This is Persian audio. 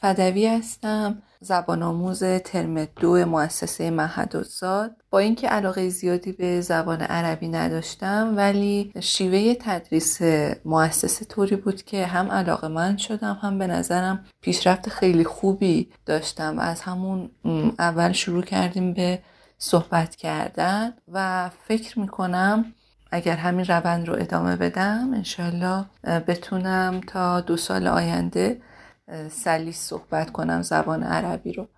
فدوی هستم زبان آموز ترم دو مؤسسه مهدوزاد. با اینکه علاقه زیادی به زبان عربی نداشتم ولی شیوه تدریس مؤسسه طوری بود که هم علاقه من شدم هم به نظرم پیشرفت خیلی خوبی داشتم. و از همون اول شروع کردیم به صحبت کردن و فکر می‌کنم اگر همین روند رو ادامه بدم انشالله بتونم تا دو سال آینده سلیس صحبت کنم زبان عربی رو.